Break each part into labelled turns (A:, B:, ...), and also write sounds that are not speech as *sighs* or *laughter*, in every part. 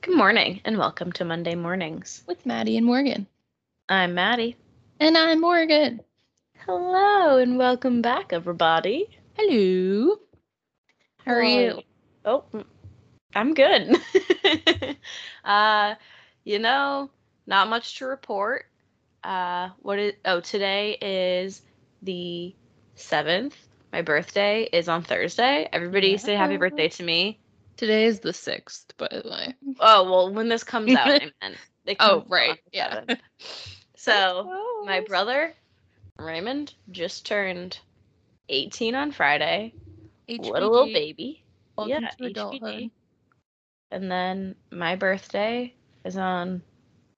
A: Good morning and welcome to Monday Mornings.
B: with Maddie and Morgan.
A: I'm Maddie.
B: And I'm Morgan.
A: Hello and welcome back, everybody.
B: Hello. How are you?
A: Oh, mm, I'm good. *laughs* uh, you know, not much to report. Uh, what is? Oh, today is the seventh. My birthday is on Thursday. Everybody say happy birthday to me.
B: Today is the sixth, by the way.
A: Oh well, when this comes out, *laughs* I meant. They
B: Oh, right, yeah. *laughs*
A: So. My brother Raymond just turned 18 on Friday. What a little baby.
B: welcome
A: yeah,
B: adulthood.
A: HBD. And then my birthday is on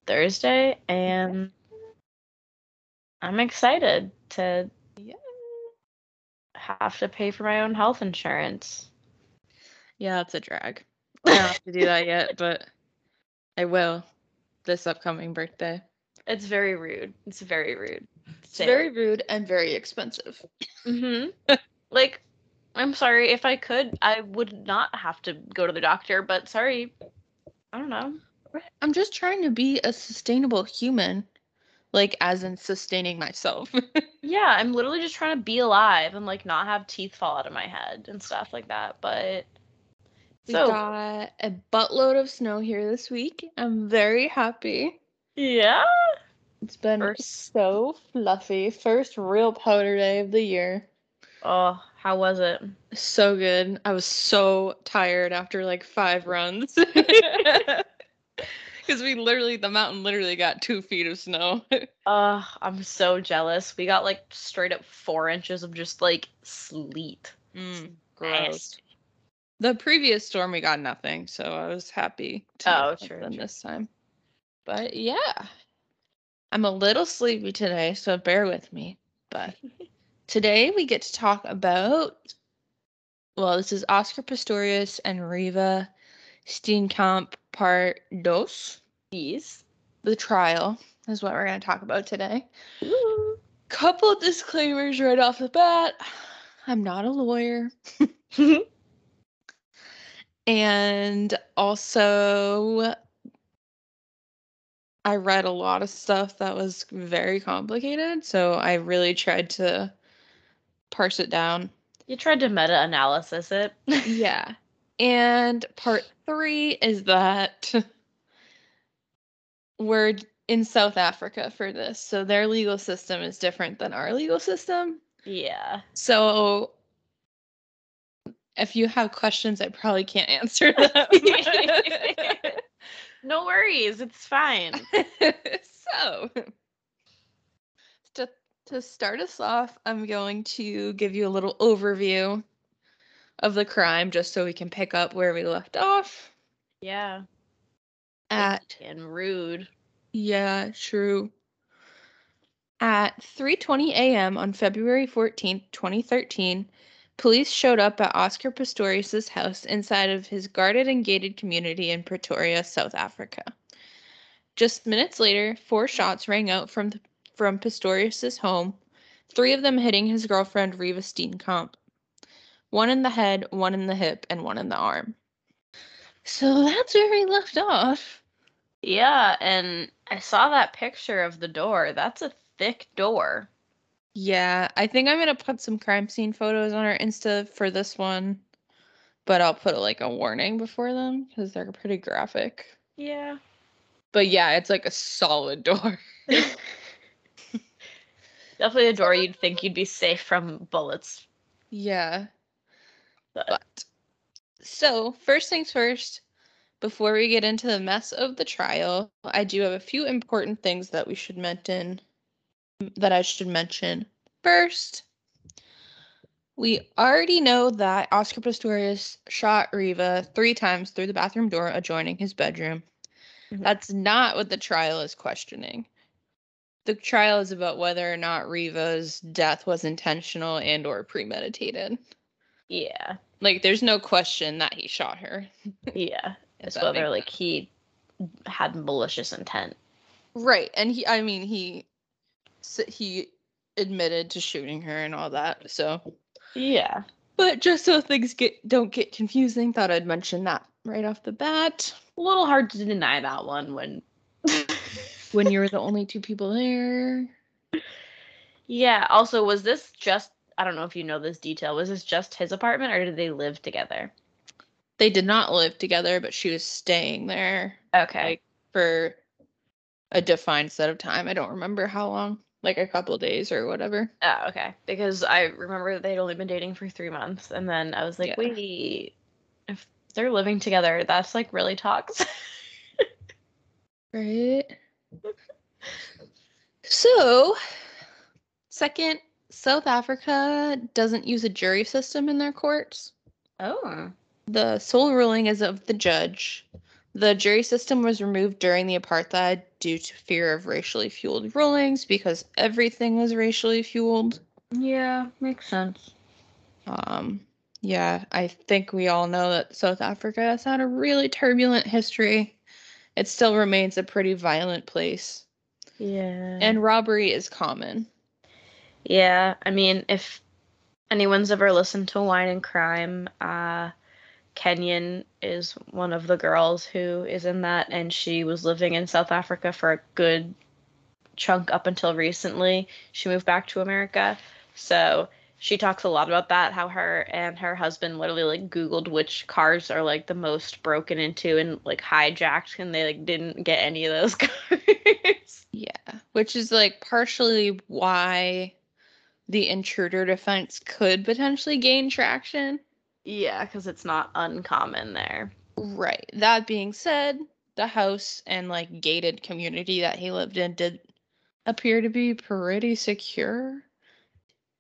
A: Thursday, and I'm excited to
B: Yeah.
A: have to pay for my own health insurance.
B: Yeah, it's a drag. I don't have to do that yet, *laughs* but I will this upcoming birthday.
A: It's very rude. It's very rude.
B: It's very rude and very expensive.
A: Mm-hmm. like, I'm sorry. If I could, I would not have to go to the doctor. But sorry, I don't know.
B: I'm just trying to be a sustainable human, like as in sustaining myself. *laughs*
A: Yeah, I'm literally just trying to be alive and like not have teeth fall out of my head and stuff like that. But
B: we
A: so
B: got a buttload of snow here this week. I'm very happy.
A: yeah,
B: It's been
A: First-
B: so fluffy. First real powder day of the year.
A: oh, how was it?
B: So good. I was so tired after like five runs. *laughs* *laughs* Because we literally, the mountain literally got two feet of snow. *laughs*
A: Uh, I'm so jealous. We got like straight up four inches of just like sleet.
B: mm,
A: Nasty.
B: The previous storm, we got nothing. So I was happy to
A: Oh,
B: get
A: true,
B: something
A: true.
B: this time. But yeah, I'm a little sleepy today. So bear with me. But *laughs* today we get to talk about well, this is Oscar Pistorius and Reeva Steenkamp part dos.
A: These.
B: The trial is what we're going to talk about today.
A: Ooh.
B: Couple disclaimers right off the bat. *sighs* I'm not a lawyer. *laughs* And also, I read a lot of stuff that was very complicated. So I really tried to parse it down.
A: you tried to meta analysis it. *laughs*
B: Yeah. And part three is that we're in South Africa for this. So their legal system is different than our legal system.
A: yeah.
B: So if you have questions, I probably can't answer *laughs* them. *laughs*
A: no worries. It's fine. *laughs*
B: so to, to start us off, I'm going to give you a little overview of the crime just so we can pick up where we left off
A: Yeah.
B: at
A: And rude.
B: Yeah, true. At 3:20 a.m. on February 14th, 2013, police showed up at Oscar Pistorius's house inside of his guarded and gated community in Pretoria, South Africa. Just minutes later, four shots rang out from the, from Pistorius's home, three of them hitting his girlfriend Reeva Steenkamp. One in the head, one in the hip, and one in the arm. So that's where we left off.
A: Yeah, and I saw that picture of the door. That's a thick door.
B: Yeah, I think I'm gonna put some crime scene photos on our Insta for this one, but I'll put like a warning before them because they're pretty graphic.
A: Yeah.
B: But yeah, it's like a solid door. *laughs*
A: Definitely a door you'd think you'd be safe from bullets.
B: yeah,
A: But,
B: but so first things first, before we get into the mess of the trial, I do have a few important things that we should mention that I should mention. First, we already know that Oscar Pistorius shot Reeva three times through the bathroom door adjoining his bedroom.
A: Mhm.
B: That's not what the trial is questioning. The trial is about whether or not Reeva's death was intentional and or premeditated.
A: yeah.
B: Like there's no question that he shot her.
A: Yeah. *laughs* It's whether like he had malicious intent.
B: Right, and he I mean he he admitted to shooting her and all that. So,
A: Yeah.
B: but just so things get don't get confusing, thought I'd mention that right off the bat.
A: A little hard to deny that one when. *laughs*
B: when you were the only two people there.
A: Yeah. Also, was this just? I don't know if you know this detail. Was this just his apartment, or did they live together?
B: They did not live together, but she was staying there.
A: Okay.
B: Like for a defined set of time. I don't remember how long, like a couple days or whatever.
A: Oh, okay. Because I remember they'd only been dating for three months, and then I was like,
B: Yeah.
A: wait, if they're living together, that's like really toxic. *laughs*
B: Right. So, second, South Africa doesn't use a jury system in their courts.
A: oh.
B: The sole ruling is of the judge. The jury system was removed during the apartheid due to fear of racially fueled rulings because everything was racially fueled.
A: Yeah, makes sense.
B: Um, yeah, I think we all know that South Africa has had a really turbulent history. It still remains a pretty violent place,
A: Yeah.
B: and robbery is common.
A: yeah, I mean, if anyone's ever listened to Wine and Crime, uh, Kenyon is one of the girls who is in that, and she was living in South Africa for a good chunk up until recently. She moved back to America. So she talks a lot about that, how her and her husband literally like Googled which cars are like the most broken into and like hijacked, and they like didn't get any of those *laughs* cars.
B: Yeah, which is like partially why the intruder defense could potentially gain traction.
A: Yeah, because it's not uncommon there.
B: Right. That being said, the house and like gated community that he lived in did appear to be pretty secure.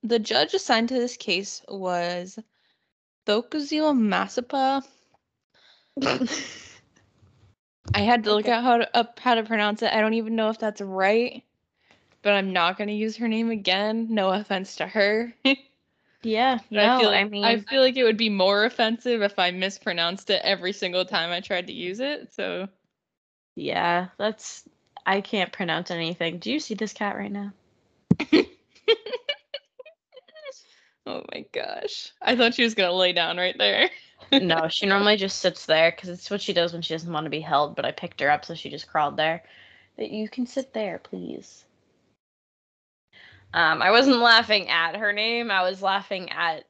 B: The judge assigned to this case was Thokozile Masipa. *laughs* I had to look
A: Okay.
B: at how to, up how to pronounce it. I don't even know if that's right, but I'm not going to use her name again. No offense to her. *laughs*
A: Yeah, no,
B: I feel
A: I mean,
B: I feel like it would be more offensive if I mispronounced it every single time I tried to use it. So
A: yeah, that's. I can't pronounce anything. Do you see this cat right now? *laughs*
B: Oh my gosh. I thought she was gonna lay down right there. *laughs*
A: no, she normally just sits there because it's what she does when she doesn't want to be held. But I picked her up, so she just crawled there. That you can sit there, please. Um, I wasn't laughing at her name. I was laughing at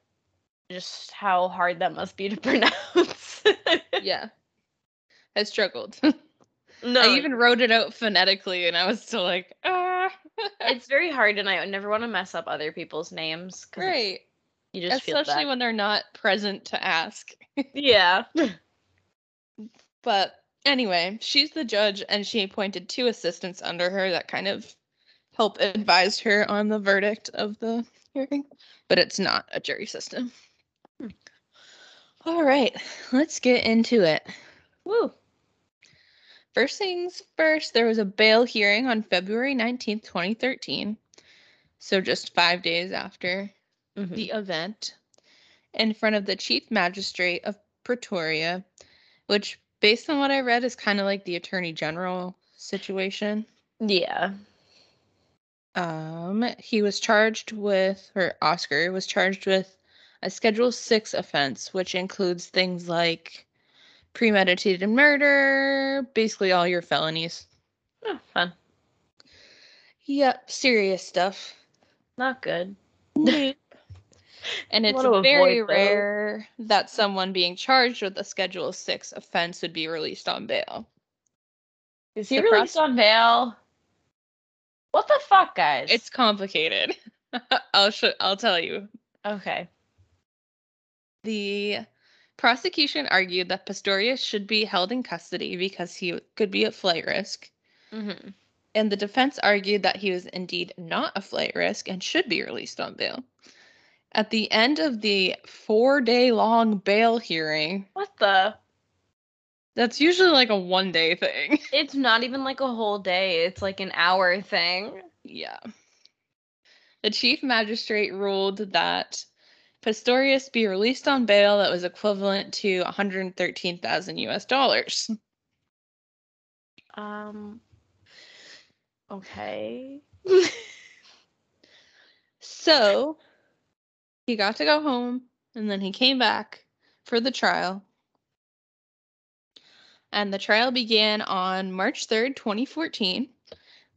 A: just how hard that must be to *laughs* pronounce.
B: yeah. I struggled.
A: no,
B: I even wrote it out phonetically and I was still like, ah.
A: it's very hard, and I never want to mess up other people's names.
B: right.
A: You just feel
B: Especially when they're not present to ask.
A: yeah.
B: But anyway, she's the judge and she appointed two assistants under her that kind of help advise her on the verdict of the hearing. But it's not a jury system.
A: Hmm.
B: All right, let's get into it.
A: Woo.
B: First things first, there was a bail hearing on February 19th, 2013. So just five days after
A: Mhm.
B: the event, in front of the Chief Magistrate of Pretoria, which, based on what I read, is kind of like the Attorney General situation.
A: Yeah.
B: Um, he was charged with, or Oscar was charged with a Schedule 6 offense, which includes things like premeditated murder, basically all your felonies.
A: Oh, fun.
B: Yep, serious stuff.
A: Not good. *laughs*
B: And it's very
A: avoid
B: rare that someone being charged with a Schedule 6 offense would be released on bail.
A: Is he
B: The
A: released on bail? What the fuck, guys?
B: It's complicated. *laughs* I'll sh- I'll tell you.
A: okay.
B: The prosecution argued that Pistorius should be held in custody because he could be at flight risk,
A: Mm-hmm.
B: and the defense argued that he was indeed not a flight risk and should be released on bail. At the end of the four day long bail hearing,
A: What the?
B: That's usually like a one day thing. *laughs*
A: It's not even like a whole day. It's like an hour thing.
B: Yeah. The chief magistrate ruled that Pistorius be released on bail that was equivalent to 113,000 US dollars.
A: Um. Okay. *laughs*
B: So he got to go home and then he came back for the trial. And the trial began on March 3rd, 2014,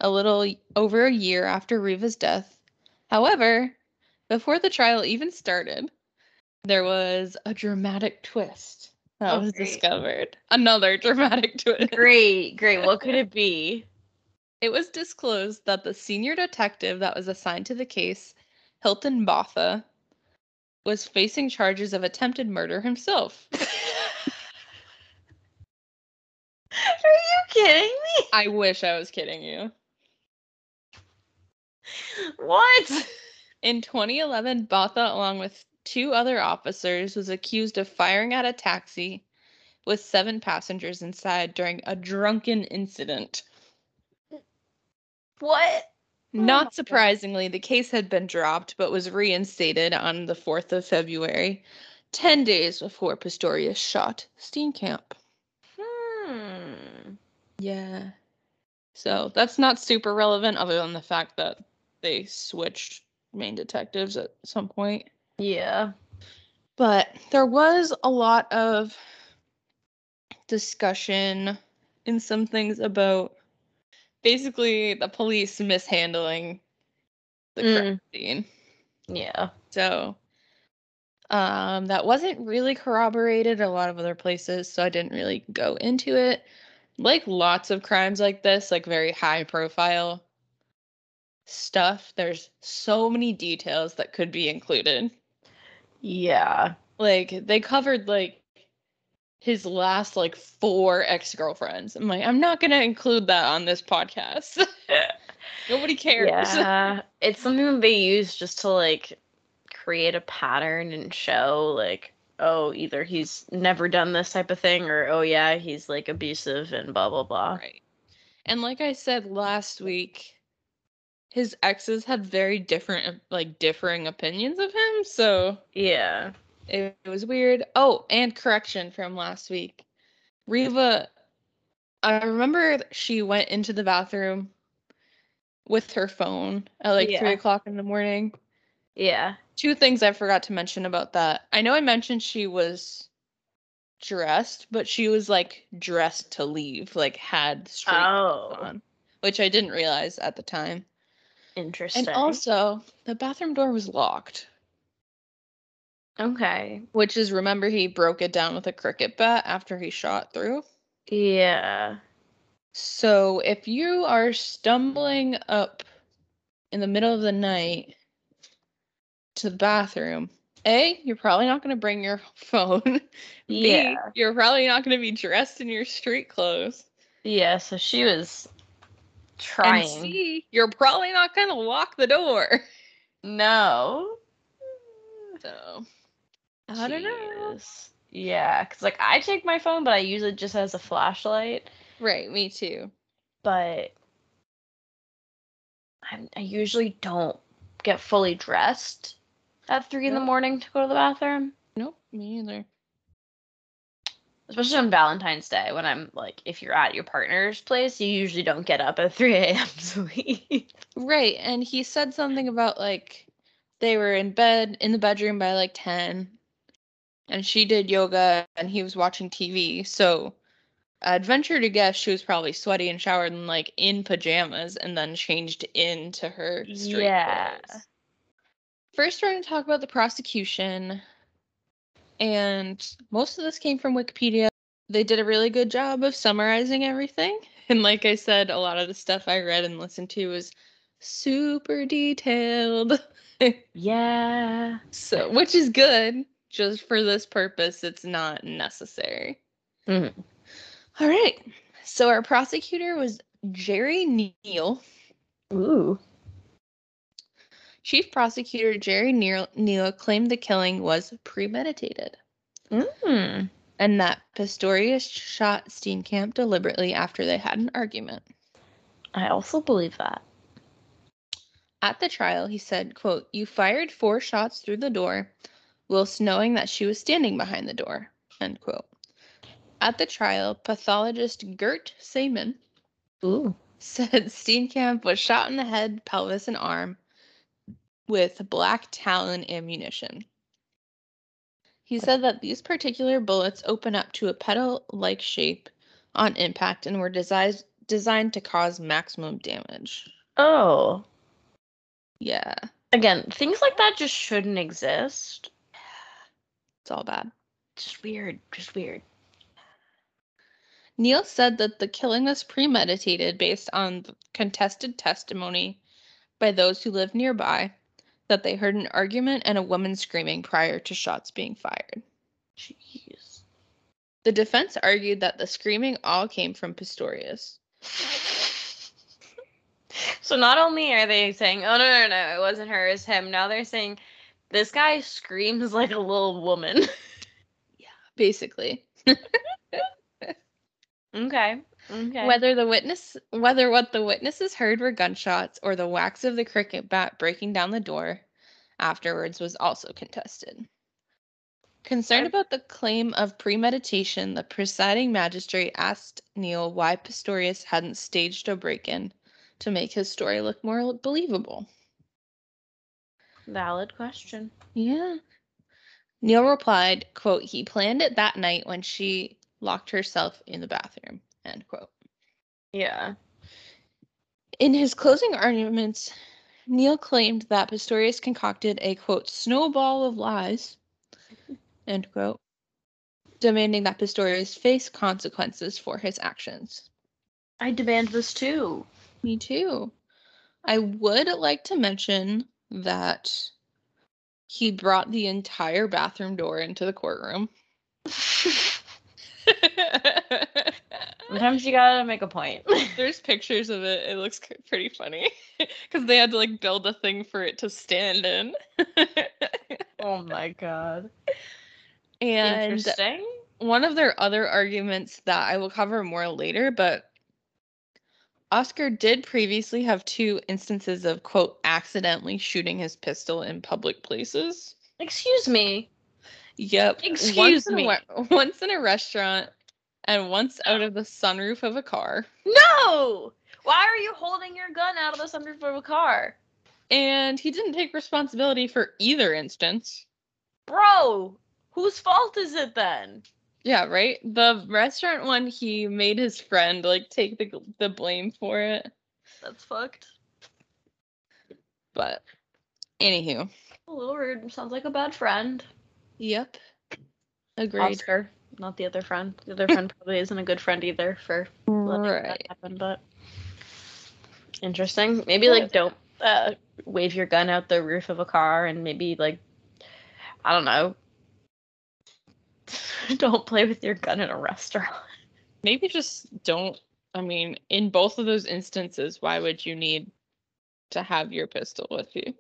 B: a little over a year after Reeva's death. However, before the trial even started, there was a dramatic twist that
A: Oh,
B: was
A: great.
B: discovered. Another *laughs* dramatic twist.
A: Great, great. What could it be?
B: It was disclosed that the senior detective that was assigned to the case, Hilton Botha, was facing charges of attempted murder himself. *laughs*
A: Are you kidding me?
B: I wish I was kidding you.
A: What?
B: In 2011, Botha, along with two other officers, was accused of firing at a taxi with seven passengers inside during a drunken incident.
A: What? Oh
B: Not
A: God.
B: surprisingly, the case had been dropped but was reinstated on the 4th of February, 10 days before Pistorius shot Steenkamp. Yeah. So that's not super relevant other than the fact that they switched main detectives at some point.
A: Yeah.
B: But there was a lot of discussion in some things about basically the police mishandling the crime scene.
A: Yeah.
B: So um that wasn't really corroborated a lot of other places, so I didn't really go into it. Like lots of crimes like this, like very high profile stuff, there's so many details that could be included.
A: Yeah.
B: Like they covered like his last like four ex-girlfriends. I'm like, I'm not gonna include that on this podcast. *laughs* Nobody cares.
A: Yeah. it's something that they use just to like create a pattern and show like, oh, either he's never done this type of thing or oh yeah, he's like abusive and blah blah blah.
B: Right. And like I said last week, his exes had very different like differing opinions of him, so
A: Yeah.
B: it, it was weird. Oh, and correction from last week. Reeva I remember she went into the bathroom with her phone at like three o'clock in the morning.
A: Yeah.
B: Two things I forgot to mention about that. I know I mentioned she was dressed, but she was like dressed to leave, like had straight
A: Oh.
B: on, which I didn't realize at the time.
A: Interesting.
B: And also, the bathroom door was locked,
A: okay.
B: which is remember he broke it down with a cricket bat after he shot through.
A: Yeah.
B: So if you are stumbling up in the middle of the night to the bathroom, A, you're probably not going to bring your *laughs* phone. B,
A: Yeah.
B: you're probably not going to be dressed in your street clothes.
A: Yeah, so she was trying.
B: And C, you're probably not going to lock the door.
A: no. *laughs*
B: So, I don't know.
A: Yeah, because like I take my phone, but I use it just as a flashlight.
B: Right, me too.
A: But I'm, I usually don't get fully dressed at three in the morning to go to the bathroom,
B: Nope, me either.
A: especially on Valentine's Day when I'm like, if you're at your partner's place, you usually don't get up at 3 a.m. to leave.
B: Right, and he said something about like they were in bed in the bedroom by like 10 and she did yoga and he was watching TV. So I'd venture to guess she was probably sweaty and showered and like in pajamas and then changed into her
A: Yeah.
B: clothes. First, we're going to talk about the prosecution. And most of this came from Wikipedia. They did a really good job of summarizing everything. And like I said, a lot of the stuff I read and listened to was super detailed. *laughs*
A: Yeah.
B: so, which is good. Just for this purpose, it's not necessary.
A: Mhm.
B: All right. So our prosecutor was Gerrie Nel.
A: Ooh.
B: Chief prosecutor Gerrie Nel, claimed the killing was premeditated
A: Mm.
B: and that Pistorius shot Steenkamp deliberately after they had an argument.
A: I also believe that.
B: At the trial, he said, quote, You fired four shots through the door, whilst knowing that she was standing behind the door, end quote. At the trial, pathologist Gert Saayman
A: Ooh. *laughs*
B: said Steenkamp was shot in the head, pelvis, and arm with black talon ammunition. He said that these particular bullets open up to a petal like shape on impact and were designed designed to cause maximum damage.
A: Oh.
B: Yeah,
A: Again, things like that just shouldn't exist.
B: it's all bad.
A: Just weird. Just weird.
B: Nel said that the killing was premeditated based on the contested testimony by those who lived nearby that they heard an argument and a woman screaming prior to shots being fired.
A: Jeez.
B: The defense argued that the screaming all came from Pistorius. *laughs*
A: So not only are they saying, "Oh no, no, no, it wasn't her, it's him," now they're saying this guy screams like a little woman. *laughs*
B: Yeah, basically, *laughs*
A: okay. Okay.
B: whether the witness, whether what the witnesses heard were gunshots or the whacks of the cricket bat breaking down the door afterwards was also contested. Concerned about the claim of premeditation, the presiding magistrate asked Nel why Pistorius hadn't staged a break-in to make his story look more believable.
A: Valid question.
B: Yeah. Nel replied, quote, he planned it that night when she locked herself in the bathroom, end quote.
A: Yeah.
B: In his closing arguments, Nel claimed that Pistorius concocted a quote snowball of lies, end quote, demanding that Pistorius face consequences for his actions.
A: I demand this too.
B: Me too. I would like to mention that he brought the entire bathroom door into the courtroom. *laughs* *laughs*
A: Sometimes you gotta make a point. *laughs*
B: There's pictures of it. It looks pretty funny *laughs* because they had to like build a thing for it to stand in. *laughs*
A: oh my god.
B: and
A: Interesting.
B: one of their other arguments that I will cover more later, but Oscar did previously have two instances of quote accidentally shooting his pistol in public places.
A: Excuse me.
B: Yep.
A: Excuse
B: once in a
A: me.
B: once in a restaurant and once out of the sunroof of a car.
A: No! Why are you holding your gun out of the sunroof of a car?
B: And he didn't take responsibility for either instance.
A: Bro, whose fault is it then?
B: Yeah, right? The restaurant one he made his friend like take the the blame for it.
A: That's fucked.
B: But anywho.
A: A little rude. Sounds like a bad friend.
B: Yep. Agreed.
A: Oscar, not the other friend. The other friend probably isn't a good friend either for letting that happen, but interesting. Maybe like don't uh, wave your gun out the roof of a car and maybe like I don't know. *laughs* don't play with your gun in a restaurant.
B: Maybe just don't I mean, in both of those instances, why would you need to have your pistol with you?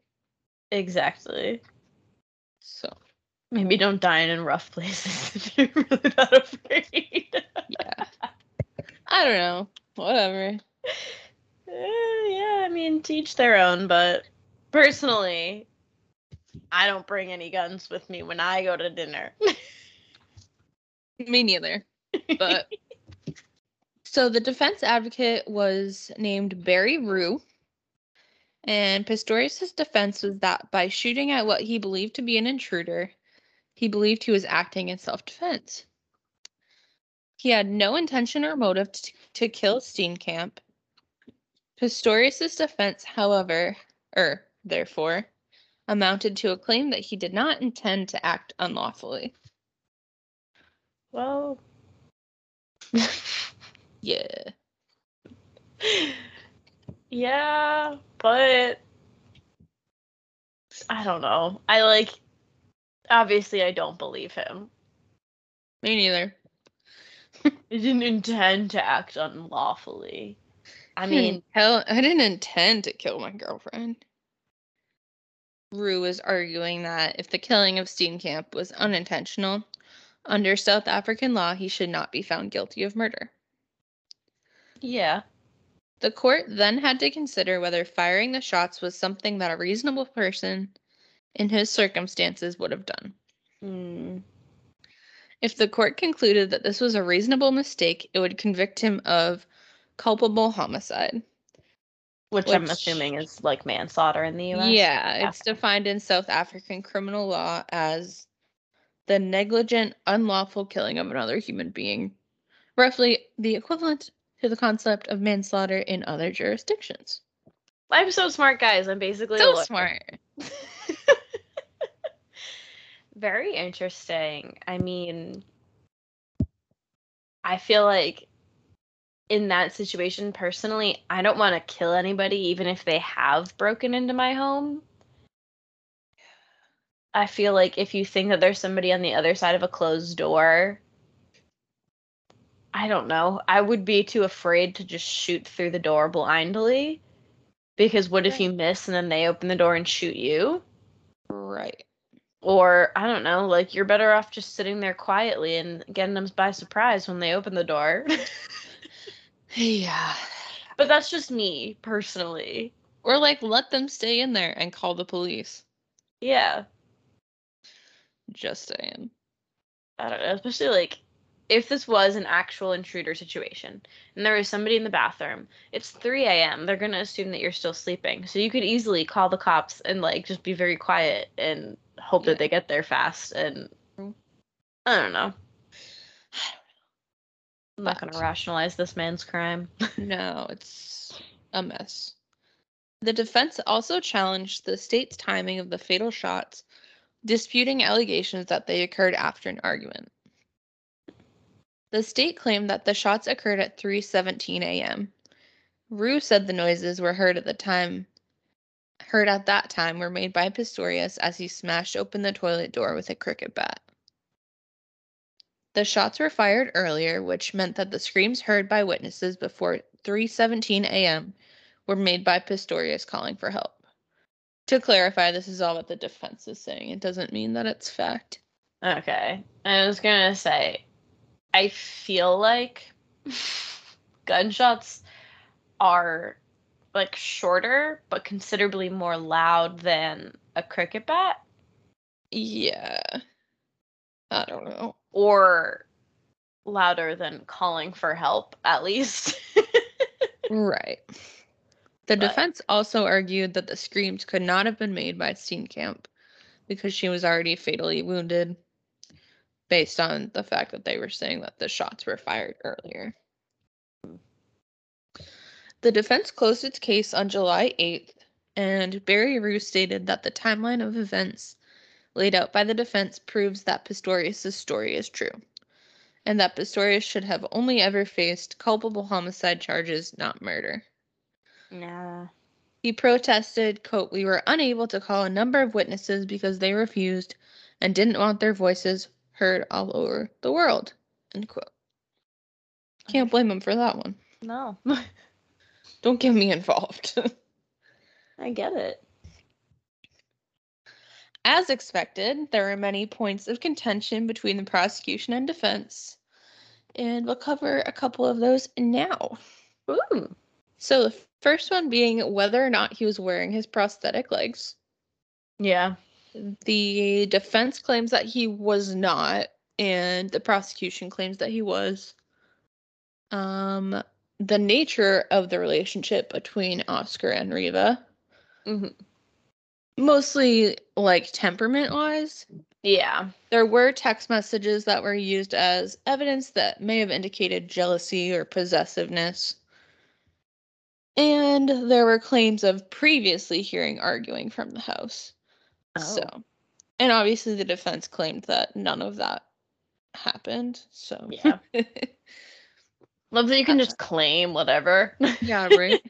A: Exactly.
B: So
A: Maybe don't dine in rough places *laughs* if you're really that afraid.
B: yeah. I don't know. Whatever.
A: Eh, yeah, I mean, teach their own, but personally, I don't bring any guns with me when I go to dinner.
B: Me neither. But *laughs* so the defense advocate was named Barry Roux. And Pistorius' defense was that by shooting at what he believed to be an intruder, he believed he was acting in self defense. He had no intention or motive to, to kill Steenkamp. Pistorius' defense, however, er, therefore, amounted to a claim that he did not intend to act unlawfully.
A: well, *laughs*
B: Yeah.
A: yeah, but I don't know. I like, obviously, I don't believe him.
B: Me neither. *laughs*
A: I didn't intend to act unlawfully. I mean,
B: hell, I didn't intend to kill my girlfriend. Roux is arguing that if the killing of Steenkamp was unintentional, under South African law, he should not be found guilty of murder.
A: yeah.
B: The court then had to consider whether firing the shots was something that a reasonable person in his circumstances would have done.
A: Hmm.
B: If the court concluded that this was a reasonable mistake, it would convict him of culpable homicide.
A: Which, I'm assuming is like manslaughter in the U.S.
B: Yeah, it's defined in South African criminal law as the negligent, unlawful killing of another human being roughly the equivalent to the concept of manslaughter in other jurisdictions.
A: I'm so smart, guys. I'm basically
B: So smart. *laughs*
A: Very interesting. I mean, I feel like in that situation, personally, I don't want to kill anybody, even if they have broken into my home. I feel like if you think that there's somebody on the other side of a closed door, I don't know. I would be too afraid to just shoot through the door blindly. Because what if you miss and then they open the door and shoot you?
B: Right.
A: Or I don't know, like you're better off just sitting there quietly and getting them by surprise when they open the door. *laughs*
B: Yeah.
A: but that's just me personally.
B: Or like let them stay in there and call the police.
A: Yeah,
B: Just saying.
A: I don't know, especially like if this was an actual intruder situation and there was somebody in the bathroom, it's 3 a.m. They're gonna assume that you're still sleeping, so you could easily call the cops and like just be very quiet and hope
B: Yeah.
A: that they get there fast. And I don't know. *sighs* I'm not gonna rationalize this man's crime. *laughs*
B: No, it's a mess. The defense also challenged the state's timing of the fatal shots, disputing allegations that they occurred after an argument. The state claimed that the shots occurred at 3:17 a.m. Roux said the noises were heard at the time heard at that time were made by Pistorius as he smashed open the toilet door with a cricket bat. The shots were fired earlier, which meant that the screams heard by witnesses before 3:17 a.m. were made by Pistorius calling for help. To clarify, this is all what the defense is saying. It doesn't mean that it's fact.
A: Okay. I was gonna say, I feel like *laughs* gunshots are like shorter, but considerably more loud than a cricket bat,
B: Yeah. I don't know.
A: or louder than calling for help, at least. *laughs*
B: Right. The
A: But-
B: defense also argued that the screams could not have been made by Steenkamp because she was already fatally wounded based on the fact that they were saying that the shots were fired earlier. The defense closed its case on July 8th, and Barry Roux stated that the timeline of events laid out by the defense proves that Pistorius' story is true, and that Pistorius should have only ever faced culpable homicide charges, not murder.
A: nah.
B: He protested, quote, We were unable to call a number of witnesses because they refused and didn't want their voices heard all over the world. End quote. Can't blame him for that one.
A: No. *laughs*
B: Don't get me involved. *laughs*
A: I get it.
B: As expected, there were many points of contention between the prosecution and defense, and we'll cover a couple of those now.
A: Ooh.
B: So, the first one being whether or not he was wearing his prosthetic legs.
A: Yeah.
B: The defense claims that he was not, and the prosecution claims that he was. Um, the nature of the relationship between Oscar and Reeva,
A: hmm
B: mostly like temperament wise,
A: Yeah.
B: there were text messages that were used as evidence that may have indicated jealousy or possessiveness. And there were claims of previously hearing arguing from the house. So,
A: Oh.
B: and obviously the defense claimed that none of that happened. So,
A: Yeah. *laughs* Love that you can just claim whatever.
B: yeah, *laughs* right.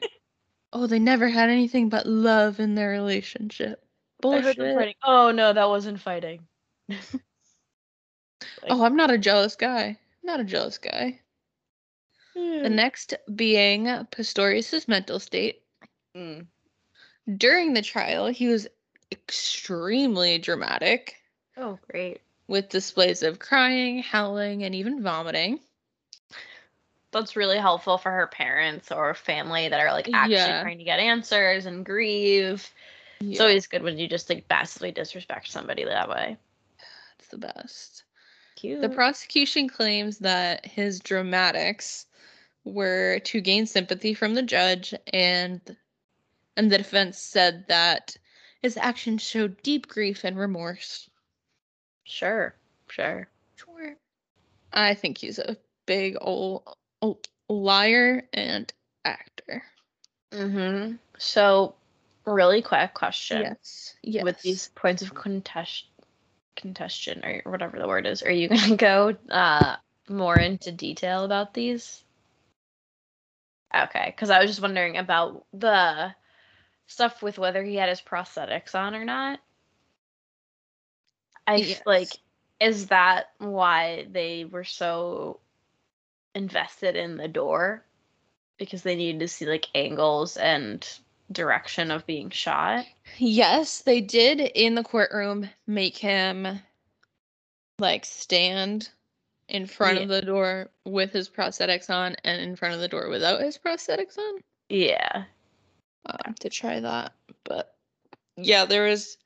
B: oh, they never had anything but love in their relationship. Bullshit.
A: Oh no, that wasn't fighting. *laughs*
B: Oh, I'm not a jealous guy. Not a jealous guy. The next being Pistorius's mental state.
A: Mm.
B: During the trial, he was extremely dramatic
A: Oh great.
B: with displays of crying, howling, and even vomiting.
A: That's really helpful for her parents or family that are like actually
B: Yeah.
A: trying to get answers and grieve. It's always good when you just like massively disrespect somebody that way.
B: It's the best.
A: Cute.
B: The prosecution claims that his dramatics were to gain sympathy from the judge and and the defense said that his actions showed deep grief and remorse.
A: sure. Sure.
B: Sure. I think he's a big old, old liar and actor.
A: Mm-hmm. So, really quick question.
B: Yes. Yes.
A: With these points of contest contention or whatever the word is, are you *laughs* gonna go uh more into detail about these? Okay, because I was just wondering about the stuff with whether he had his prosthetics on or not. I
B: Yes.
A: like, is that why they were so invested in the door? Because they needed to see like angles and direction of being shot.
B: Yes, they did in the courtroom make him like stand in front
A: Yeah.
B: of the door with his prosthetics on and in front of the door without his prosthetics on
A: Yeah.
B: Um, to try that. But yeah, there was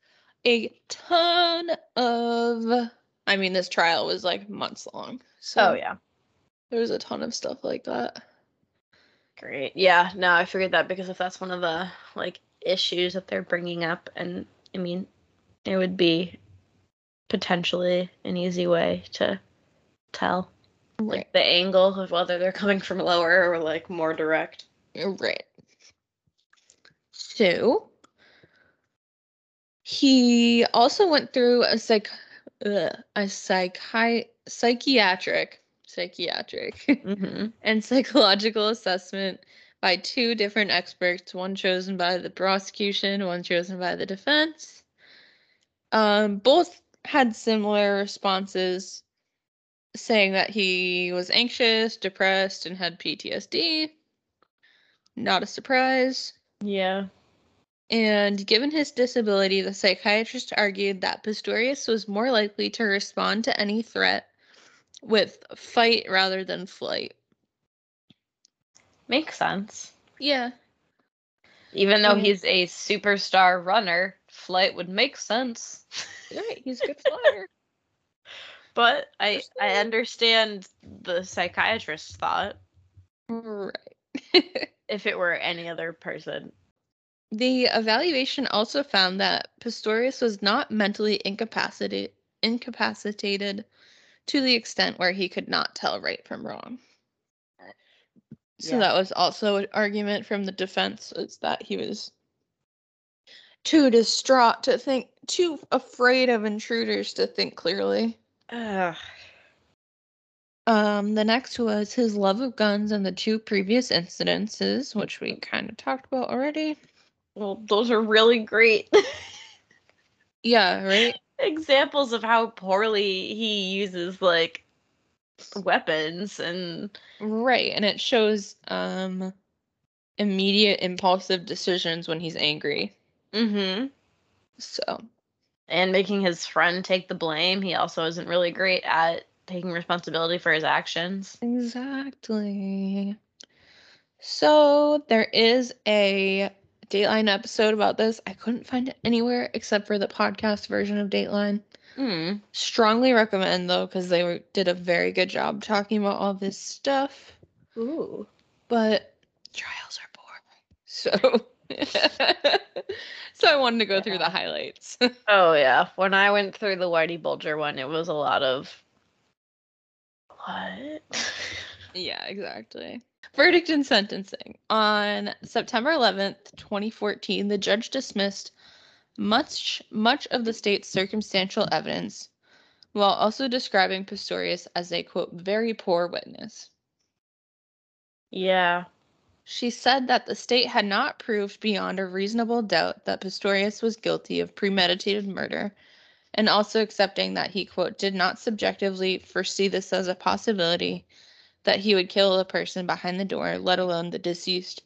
B: a ton of. I mean, this trial was like months long. So
A: Oh yeah.
B: there was a ton of stuff like that.
A: Great. Yeah, no, I figured that because if that's one of the like issues that they're bringing up and I mean, it would be potentially an easy way to tell
B: Right.
A: like the angle of whether they're coming from lower or like more direct.
B: Right. He also went through a psych ugh, a psychi- psychiatric psychiatric *laughs*
A: Mm-hmm.
B: and psychological assessment by two different experts, one chosen by the prosecution, one chosen by the defense. Um, both had similar responses, saying that he was anxious, depressed, and had PTSD. Not a surprise.
A: Yeah.
B: And given his disability, the psychiatrist argued that Pistorius was more likely to respond to any threat with fight rather than flight.
A: Makes sense.
B: Yeah.
A: Even though
B: um,
A: he's a superstar runner, flight would make sense. *laughs*
B: Right, he's a good flyer.
A: But I I
B: Understand.
A: understand the psychiatrist's thought
B: right. *laughs*
A: if it were any other person.
B: The evaluation also found that Pistorius was not mentally incapacitated incapacitated to the extent where he could not tell right from wrong. So
A: Yeah.
B: that was also an argument from the defense is that he was too distraught to think too afraid of intruders to think clearly.
A: Ugh.
B: Um, the next was his love of guns and the two previous incidences, which we kind of talked about already.
A: Well, those are really great *laughs*
B: Yeah, right?
A: examples of how poorly he uses like weapons and
B: Right, and it shows um immediate impulsive decisions when he's angry.
A: mm-hmm.
B: So,
A: and making his friend take the blame. He also isn't really great at taking responsibility for his actions.
B: exactly. So, there is a Dateline episode about this. I couldn't find it anywhere except for the podcast version of Dateline.
A: Hmm.
B: Strongly recommend though cuz they were, did a very good job talking about all this stuff.
A: Ooh.
B: but trials are boring. So, *laughs* so I wanted to go through the highlights. *laughs*
A: Oh yeah. When I went through the Whitey Bulger one, it was a lot of what? *laughs*
B: yeah, exactly. Verdict and sentencing. On September 11th, 2014, the judge dismissed much much of the state's circumstantial evidence while also describing Pistorius as a quote very poor witness.
A: yeah.
B: She said that the state had not proved beyond a reasonable doubt that Pistorius was guilty of premeditated murder, and also accepting that he, quote, did not subjectively foresee this as a possibility that he would kill the person behind the door, let alone the deceased,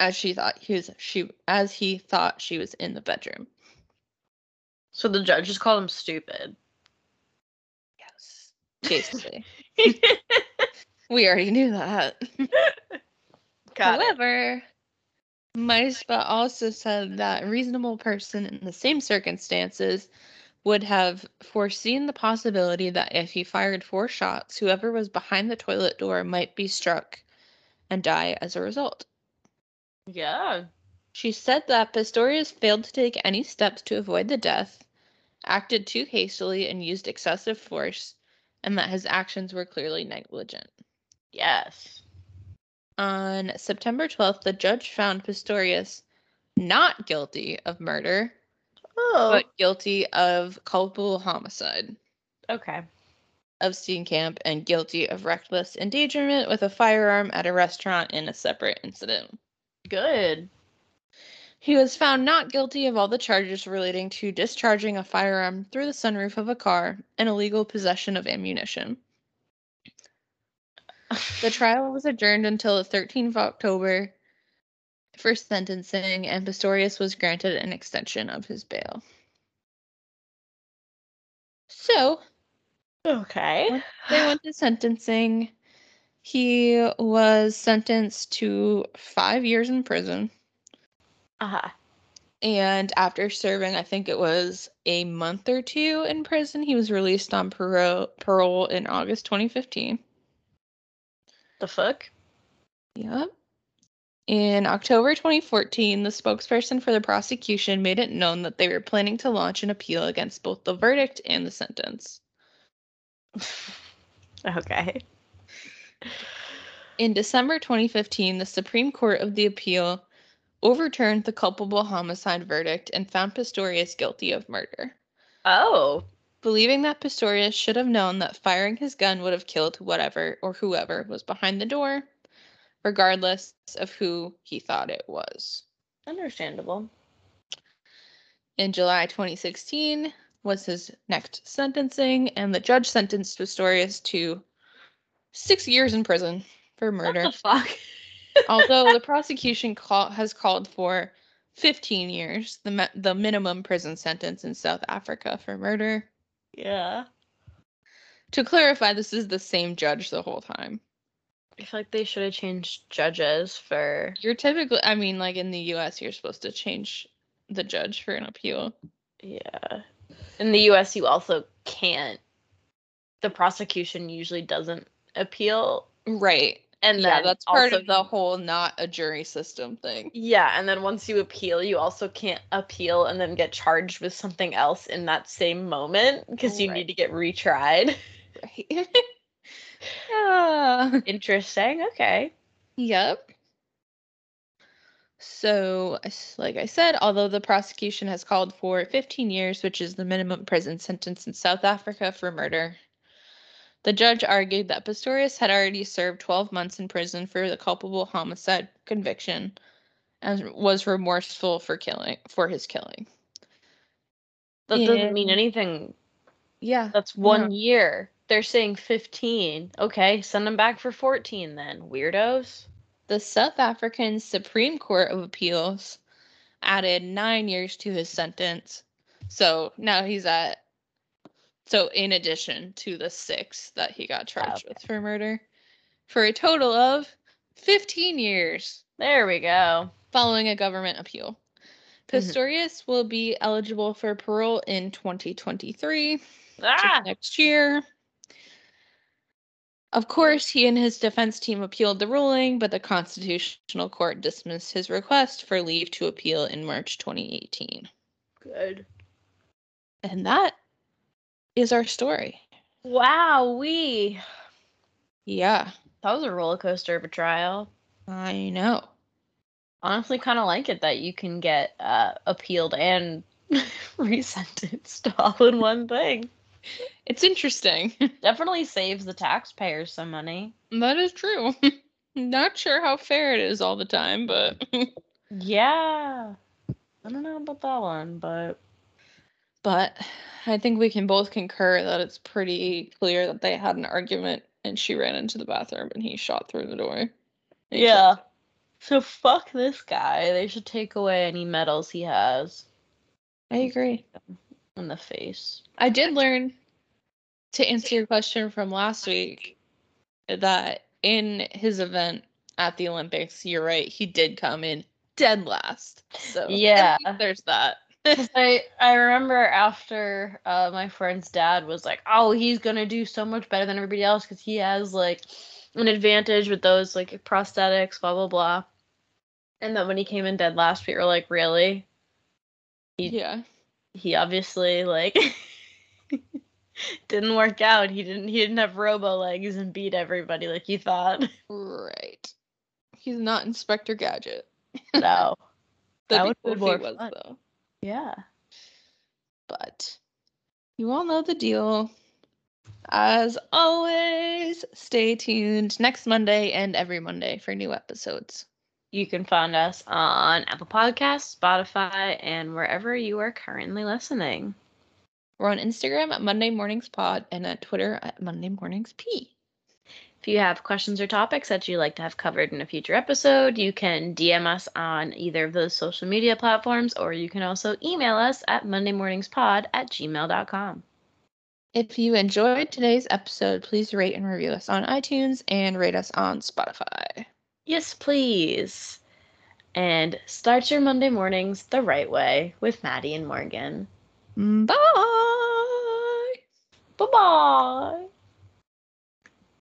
B: as she thought he was she as he thought she was in the bedroom.
A: So the judge just called him stupid.
B: Yes. *laughs* Basically. *laughs* we already knew that. *laughs*
A: Got it.
B: However, Masipa also said that a reasonable person in the same circumstances would have foreseen the possibility that if he fired four shots, whoever was behind the toilet door might be struck and die as a result.
A: Yeah.
B: She said that Pistorius failed to take any steps to avoid the death, acted too hastily, and used excessive force, and that his actions were clearly negligent.
A: Yes.
B: On September 12th, the judge found Pistorius not guilty of murder,
A: Oh.
B: but guilty of culpable homicide
A: okay.
B: of Steenkamp and guilty of reckless endangerment with a firearm at a restaurant in a separate incident.
A: Good.
B: He was found not guilty of all the charges relating to discharging a firearm through the sunroof of a car and illegal possession of ammunition. The trial was adjourned until the 13th of October for sentencing, and Pistorius was granted an extension of his bail. So,
A: okay.
B: they went to sentencing. He was sentenced to five years in prison.
A: Uh-huh.
B: And after serving, I think it was a month or two in prison, he was released on parole, parole in August 2015.
A: The fuck?
B: Yep. In October 2014, the spokesperson for the prosecution made it known that they were planning to launch an appeal against both the verdict and the sentence. *laughs*
A: Okay.
B: In December 2015, the Supreme Court of the Appeal overturned the culpable homicide verdict and found Pistorius guilty of murder.
A: Oh.
B: Believing that Pistorius should have known that firing his gun would have killed whatever or whoever was behind the door, regardless of who he thought it was.
A: Understandable.
B: In July 2016 was his next sentencing, and the judge sentenced Pistorius to six years in prison for murder.
A: What the fuck? *laughs*
B: Although the prosecution call, has called for 15 years, the the minimum prison sentence in South Africa for murder.
A: yeah.
B: To clarify, this is the same judge the whole time.
A: I feel like they should have changed judges for
B: You're typically, I mean, like in the U.S., you're supposed to change the judge for an appeal.
A: yeah. In the US you also can't the prosecution usually doesn't appeal
B: Right.
A: and
B: yeah, that's part
A: also
B: of the whole not a jury system thing.
A: Yeah, and then once you appeal, you also can't appeal and then get charged with something else in that same moment because you
B: Right.
A: need to get retried.
B: Right. *laughs* yeah. *laughs*
A: Interesting. Okay.
B: Yep. So, like I said, although the prosecution has called for 15 years, which is the minimum prison sentence in South Africa for murder, the judge argued that Pistorius had already served 12 months in prison for the culpable homicide conviction and was remorseful for killing for his killing.
A: That doesn't mean anything.
B: Yeah.
A: That's one year. They're saying 15. Okay, send them back for 14 then. Weirdos.
B: The South African Supreme Court of Appeals added nine years to his sentence. So now he's at, so in addition to the six that he got charged
A: Okay.
B: with for murder, for a total of 15 years
A: There we go.
B: following a government appeal.
A: Mhm.
B: Pistorius will be eligible for parole in 2023
A: Ah!
B: next year. Of course, he and his defense team appealed the ruling, but the Constitutional Court dismissed his request for leave to appeal in March 2018.
A: Good.
B: And that is our story.
A: Wow, we.
B: Yeah,
A: That was a roller coaster of a trial.
B: I know.
A: honestly kind of like it that you can get uh, appealed and *laughs* resentenced all in one thing. *laughs*
B: It's interesting. *laughs*
A: Definitely saves the taxpayers some money.
B: that is true. *laughs* Not sure how fair it is all the time, but
A: Yeah. I don't know about that one, but
B: but I think we can both concur that it's pretty clear that they had an argument and she ran into the bathroom and he shot through the door.
A: Yeah. So fuck this guy. They should take away any medals he has
B: I agree.
A: In the face.
B: I did learn to answer your question from last week that in his event at the Olympics, you're right, he did come in dead last. So
A: Yeah.
B: there's that. *laughs*
A: I I remember after uh, my friend's dad was like, "Oh, he's gonna do so much better than everybody else because he has like an advantage with those like prosthetics, blah blah blah." And then when he came in dead last, we were like, "Really? He
B: yeah.
A: He obviously like *laughs* didn't work out. He didn't he didn't have robo legs and beat everybody like you thought.
B: Right. He's not Inspector Gadget. *laughs*
A: No. *laughs* That would've
B: be cool if he was
A: fun.
B: though.
A: Yeah.
B: But you all know the deal. As always, stay tuned next Monday and every Monday for new episodes.
A: You can find us on Apple Podcasts, Spotify, and wherever you are currently listening.
B: We're on Instagram at Monday Mornings Pod and at Twitter at Monday Mornings P.
A: If you have questions or topics that you'd like to have covered in a future episode, you can DM us on either of those social media platforms, or you can also email us at mondaymorningspod at gmail.com.
B: If you enjoyed today's episode, please rate and review us on iTunes and rate us on Spotify.
A: Yes, please. And start your Monday mornings the right way with Maddie and Morgan. Mm.
B: Bye.
A: Bye bye.